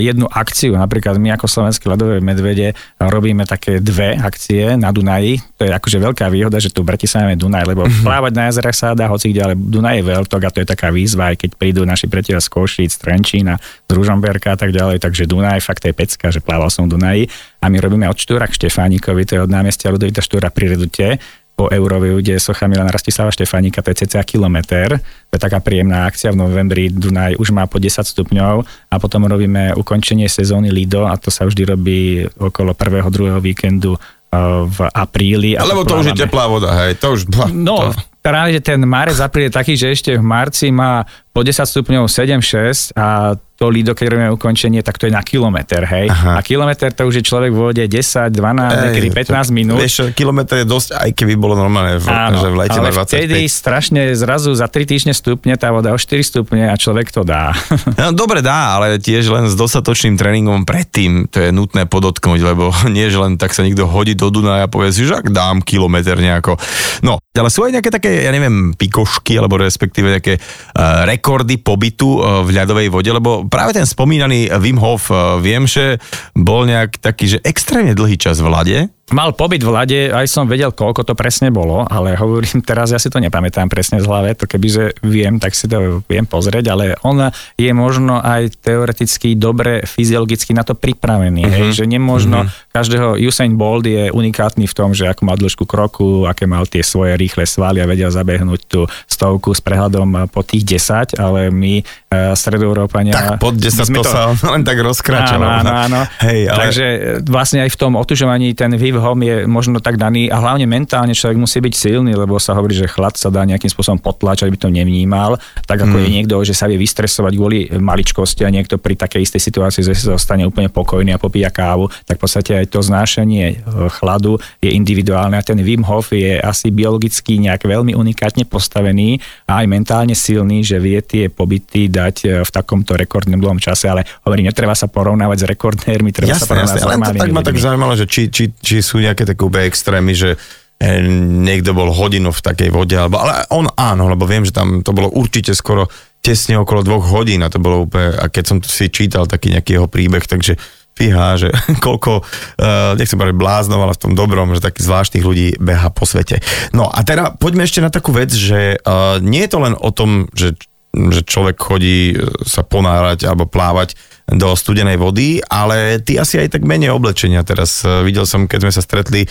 S2: jednu akciu. Napríklad my ako Slovenské ľadové medvede robíme také dve akcie na Dunaji. To je akože veľká výhoda, že tu v Bratislave Dunaj, lebo mm-hmm. plávať na jazerách sa dá hoci kde, ale Dunaj je veľtok a to je taká výzva, aj keď prídu naši priatelia z Košíc, Trenčína, z Ružomberka a tak ďalej, takže Dunaj fakt je pecka, že plával som v Dunaji a my robíme od Štúra k Štefánikovi, to je od námestia Ludovita Štúra pri Redute po Euroviu, kde je socha Milana Rastislava Štefánika, to je cca kilometr. To je taká príjemná akcia. V novembri Dunaj už má po 10 stupňov a potom robíme ukončenie sezóny Lido a to sa vždy robí okolo prvého, druhého víkendu eh, v apríli.
S1: Alebo to už je teplá voda, hej, to už... [LAUGHS]
S2: No, to... práve, že ten marec, apríl je taký, že ešte v marci má po 10 stupňov 7-6 a to lido, keď robíme ukončenie, tak to je na kilometr, hej. Aha. A kilometr to už je človek v vode 10, 12, niekedy 15 minút.
S1: Vieš, kilometr je dosť, aj keby bolo normálne v, Áno, že v lete
S2: ale
S1: na 25.
S2: vtedy strašne zrazu za 3 týždne stupne tá voda o 4 stupne a človek to dá. [LAUGHS]
S1: No, dobre dá, ale tiež len s dostatočným tréningom predtým to je nutné podotknúť, lebo [LAUGHS] nie, že len tak sa niekto hodí do Dunaja a povie si, že ak dám kilometr nejako. No, ale sú aj nejaké také, ja neviem, pikošky, alebo respektíve nejaké uh, rekordy pobytu uh, v ľadovej vode, lebo práve ten spomínaný Wim Hof, eh, viem, že bol nejak taký, že extrémne dlhý čas v lade,
S2: Mal pobyt v lade, aj som vedel, koľko to presne bolo, ale hovorím teraz, ja si to nepamätám presne z hlave, to kebyže viem, tak si to viem pozrieť, ale on je možno aj teoreticky dobre fyziologicky na to pripravený, uh-huh. hej, mhm. že nemožno uh-huh. každého, Usain Bolt je unikátny v tom, že ako mal dĺžku kroku, aké mal tie svoje rýchle svaly a vedel zabehnúť tú stovku s prehľadom po tých 10, ale my uh, stredoeurópania...
S1: Tak pod 10 to, to sa [LAUGHS] len tak rozkráčalo.
S2: Áno, áno, áno. Hej, ale... Takže vlastne aj v tom otužovaní ten výv hom je možno tak daný a hlavne mentálne človek musí byť silný, lebo sa hovorí, že chlad sa dá nejakým spôsobom potlačať, aby to nevnímal, tak ako hmm. je niekto, že sa vie vystresovať kvôli maličkosti a niekto pri takej istej situácii, že sa zostane úplne pokojný a popíja kávu, tak v podstate aj to znášanie e, chladu je individuálne a ten Wim Hof je asi biologicky nejak veľmi unikátne postavený a aj mentálne silný, že vie tie pobyty dať e, v takomto rekordnom dlhom čase, ale hovorím, netreba sa porovnávať s rekordérmi, treba jasne, sa porovnávať jasne, s
S1: to tak ma tak zaujímalo, že či, či, či sú nejaké také extrémy, že eh, niekto bol hodinu v takej vode, alebo, ale on áno, lebo viem, že tam to bolo určite skoro tesne okolo dvoch hodín a to bolo úplne, a keď som si čítal taký nejaký jeho príbeh, takže fíha, že [LAUGHS] koľko, uh, nechcem povedať bláznov, ale v tom dobrom, že takých zvláštnych ľudí beha po svete. No a teda poďme ešte na takú vec, že uh, nie je to len o tom, že že človek chodí sa ponárať alebo plávať do studenej vody, ale ty asi aj tak menej oblečenia teraz. E, videl som, keď sme sa stretli e,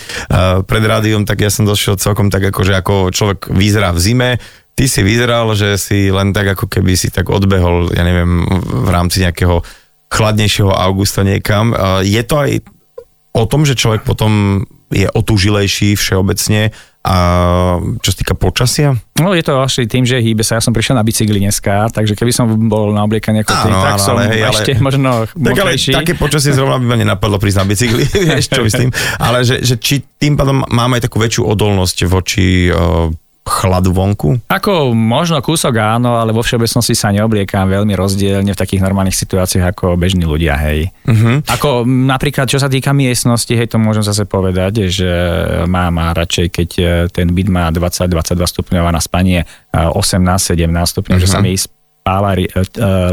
S1: pred rádiom, tak ja som došiel celkom tak ako, že ako človek vyzerá v zime, ty si vyzeral, že si len tak ako keby si tak odbehol, ja neviem, v rámci nejakého chladnejšieho augusta niekam. E, je to aj o tom, že človek potom je otúžilejší všeobecne a čo sa týka počasia?
S2: No je to asi tým, že hýbe sa, ja som prišiel na bicykli dneska, takže keby som bol na obliekaní ako ty, tak áno, som ale, hej, ešte ale, možno [LAUGHS] tak ale
S1: také počasie zrovna by ma nenapadlo prísť na bicykli, [LAUGHS] vieš čo myslím. Ale že, že či tým pádom máme aj takú väčšiu odolnosť voči uh, chladu vonku?
S2: Ako možno kúsok áno, ale vo všeobecnosti sa neobliekam veľmi rozdielne v takých normálnych situáciách ako bežní ľudia, hej. Uh-huh. Ako napríklad, čo sa týka miestnosti, hej, to môžem zase povedať, že mám radšej, keď e, ten byt má 20-22 stupňov a na spanie 18-17 stupňov, uh-huh. že sa mi spáva e,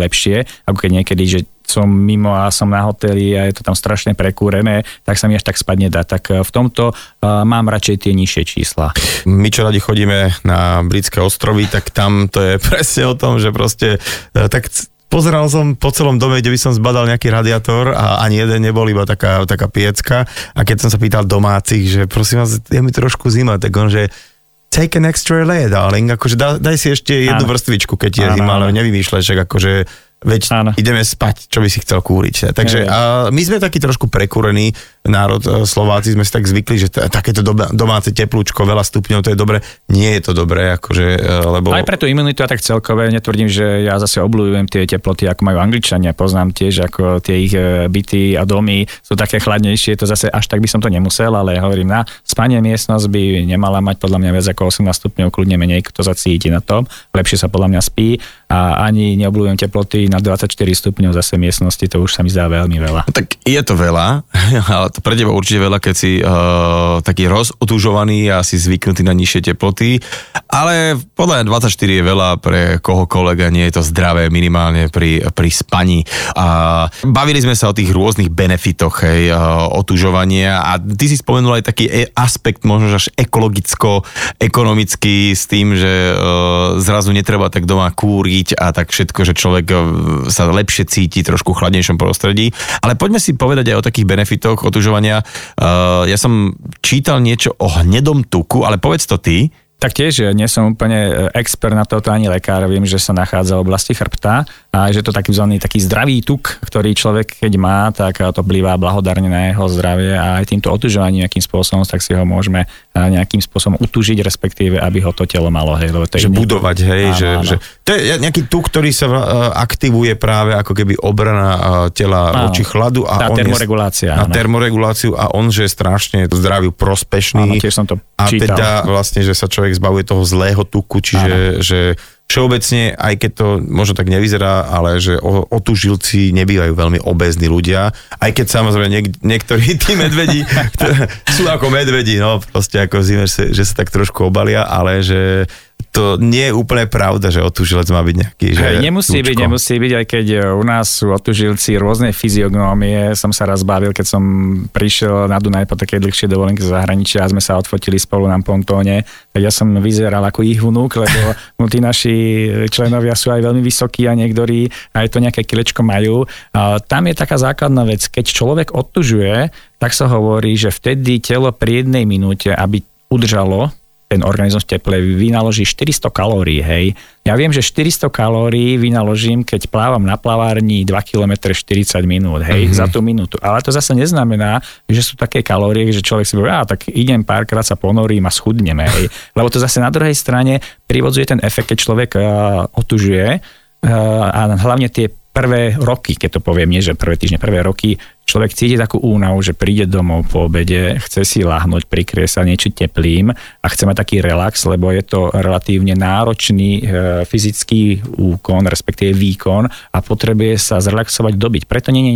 S2: lepšie, ako keď niekedy, že som mimo a som na hoteli a je to tam strašne prekúrené, tak sa mi až tak spadne dá. Tak e, v tomto uh, mám radšej tie nižšie čísla.
S1: My čo radi chodíme na britské ostrovy, tak tam to je [LAUGHS] presne o tom, že proste uh, tak Pozeral som po celom dome, kde by som zbadal nejaký radiátor a ani jeden nebol, iba taká, taká piecka. A keď som sa pýtal domácich, že prosím vás, je mi trošku zima, tak on, že take an extra layer, darling, akože daj, daj si ešte jednu vrstvičku, keď je zima, ale nevymýšľaj, akože veď Áno. ideme spať, čo by si chcel kúriť. Takže a my sme takí trošku prekúrení národ e, Slováci, sme si tak zvykli, že t- takéto domáce teplúčko, veľa stupňov, to je dobre. Nie je to dobré, akože, e, lebo...
S2: Aj pre tú imunitu a tak celkové, netvrdím, že ja zase obľúbujem tie teploty, ako majú Angličania, poznám tiež, ako tie ich e, byty a domy sú také chladnejšie, to zase až tak by som to nemusel, ale hovorím, na spanie miestnosť by nemala mať podľa mňa viac ako 18 stupňov, kľudne menej, kto sa cíti na tom, lepšie sa podľa mňa spí a ani neobľúbujem teploty na 24 stupňov zase miestnosti, to už sa mi zdá veľmi veľa.
S1: Tak je to veľa, [LAUGHS] ale to pre teba určite veľa, keď si uh, taký rozotužovaný a si zvyknutý na nižšie teploty, ale podľa mňa 24 je veľa pre kohokoľvek a nie je to zdravé minimálne pri, pri spaní. A bavili sme sa o tých rôznych benefitoch hej, uh, otužovania a ty si spomenul aj taký e- aspekt možno až ekologicko-ekonomický s tým, že uh, zrazu netreba tak doma kúriť a tak všetko, že človek sa lepšie cíti trošku chladnejšom prostredí. Ale poďme si povedať aj o takých benefitoch otužovania. Uh, ja som čítal niečo o hnedom tuku, ale povedz to ty.
S2: Tak tiež nie som úplne expert na toto ani lekár, viem, že sa nachádza v oblasti chrbta a že to taký taký, taký zdravý tuk, ktorý človek keď má, tak to vplýva blahodarne na jeho zdravie a aj týmto otužovaním nejakým spôsobom, tak si ho môžeme nejakým spôsobom utužiť, respektíve, aby ho to telo malo. Hej, lebo to
S1: že budovať, hej, áno, že, áno. že to je nejaký tuk, ktorý sa aktivuje práve ako keby obrana tela áno, voči chladu.
S2: A tá on termoregulácia.
S1: Je, na termoreguláciu a on, že je strašne zdraviu prospešný.
S2: Áno, tiež som to
S1: a čítal. teda vlastne, že sa človek zbavuje toho zlého tuku, čiže že všeobecne, aj keď to možno tak nevyzerá, ale že otužilci nebývajú veľmi obézni ľudia, aj keď samozrejme niek- niektorí tí medvedi [LAUGHS] sú ako medvedi, no proste ako zime, že sa tak trošku obalia, ale že to nie je úplne pravda, že otužilec má byť nejaký. Že
S2: Hej, nemusí túčko. byť, nemusí byť, aj keď e, u nás sú otužilci rôzne fyziognómie. Som sa raz bavil, keď som prišiel na Dunaj po takej dlhšej dovolenke z zahraničia a sme sa odfotili spolu na pontóne, tak ja som vyzeral ako ich vnúk, lebo [LAUGHS] no, tí naši členovia sú aj veľmi vysokí a niektorí aj to nejaké kilečko majú. A tam je taká základná vec, keď človek otužuje, tak sa hovorí, že vtedy telo pri jednej minúte, aby udržalo ten organizmus v teple vynaloží 400 kalórií, hej. Ja viem, že 400 kalórií vynaložím, keď plávam na plavárni 2 km 40 minút, hej, mm-hmm. za tú minútu. Ale to zase neznamená, že sú také kalórie, že človek si povie, tak idem párkrát sa ponorím a schudneme, hej. [LAUGHS] Lebo to zase na druhej strane privodzuje ten efekt, keď človek uh, otužuje uh, a hlavne tie prvé roky, keď to poviem, nie že prvé týždne, prvé roky, človek cíti takú únavu, že príde domov po obede, chce si láhnuť, prikrie sa niečo teplým a chce mať taký relax, lebo je to relatívne náročný e, fyzický úkon, respektíve výkon a potrebuje sa zrelaxovať, dobiť. Preto nie je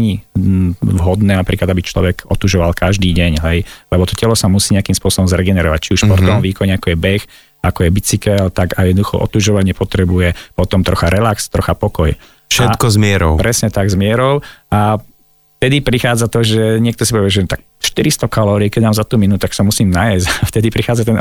S2: vhodné napríklad, aby človek otužoval každý deň, hej, lebo to telo sa musí nejakým spôsobom zregenerovať, či už športovom mm-hmm. výkone, ako je beh, ako je bicykel, tak aj jednoducho otužovanie potrebuje potom trocha relax, trocha pokoj.
S1: Všetko a, s mierou.
S2: Presne tak, s mierou. A vtedy prichádza to, že niekto si povie, že tak 400 kalórií, keď dám za tú minútu, tak sa musím najesť. [LAUGHS] A vtedy prichádza ten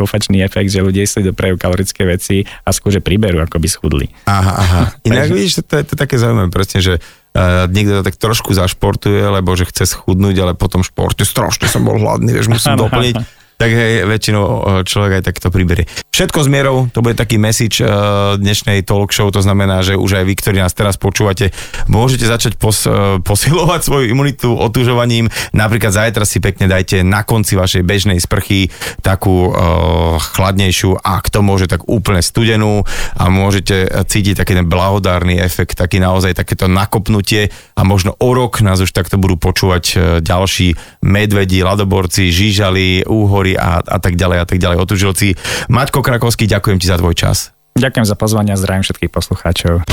S2: opačný efekt, že ľudia si doprajú kalorické veci a skôr, že priberú, ako by schudli.
S1: Aha, aha. [LAUGHS] Inak vidíš, to, je, to je také zaujímavé, presne, že Uh, niekto to tak trošku zašportuje, lebo že chce schudnúť, ale potom športe strašne som bol hladný, vieš, musím doplniť [LAUGHS] tak hej, väčšinou e, človek aj takto priberie. Všetko s mierou, to bude taký message uh, dnešnej talk show, to znamená, že už aj vy, ktorí nás teraz počúvate, môžete začať pos, uh, posilovať [LAUGHS] svoju imunitu otužovaním. Napríklad zajtra si pekne dajte na konci vašej bežnej sprchy takú uh, chladnejšiu, ak to môže, tak úplne studenú a môžete cítiť taký ten blahodárny efekt, taký naozaj takéto nakopnutie a možno o rok nás už takto budú počúvať ďalší medvedi, ladoborci, žížali, úhory a, a tak ďalej a tak ďalej. Otužilci. Maťko Krakovský, ďakujem ti za tvoj čas.
S2: Ďakujem za pozvanie a zdravím všetkých poslucháčov.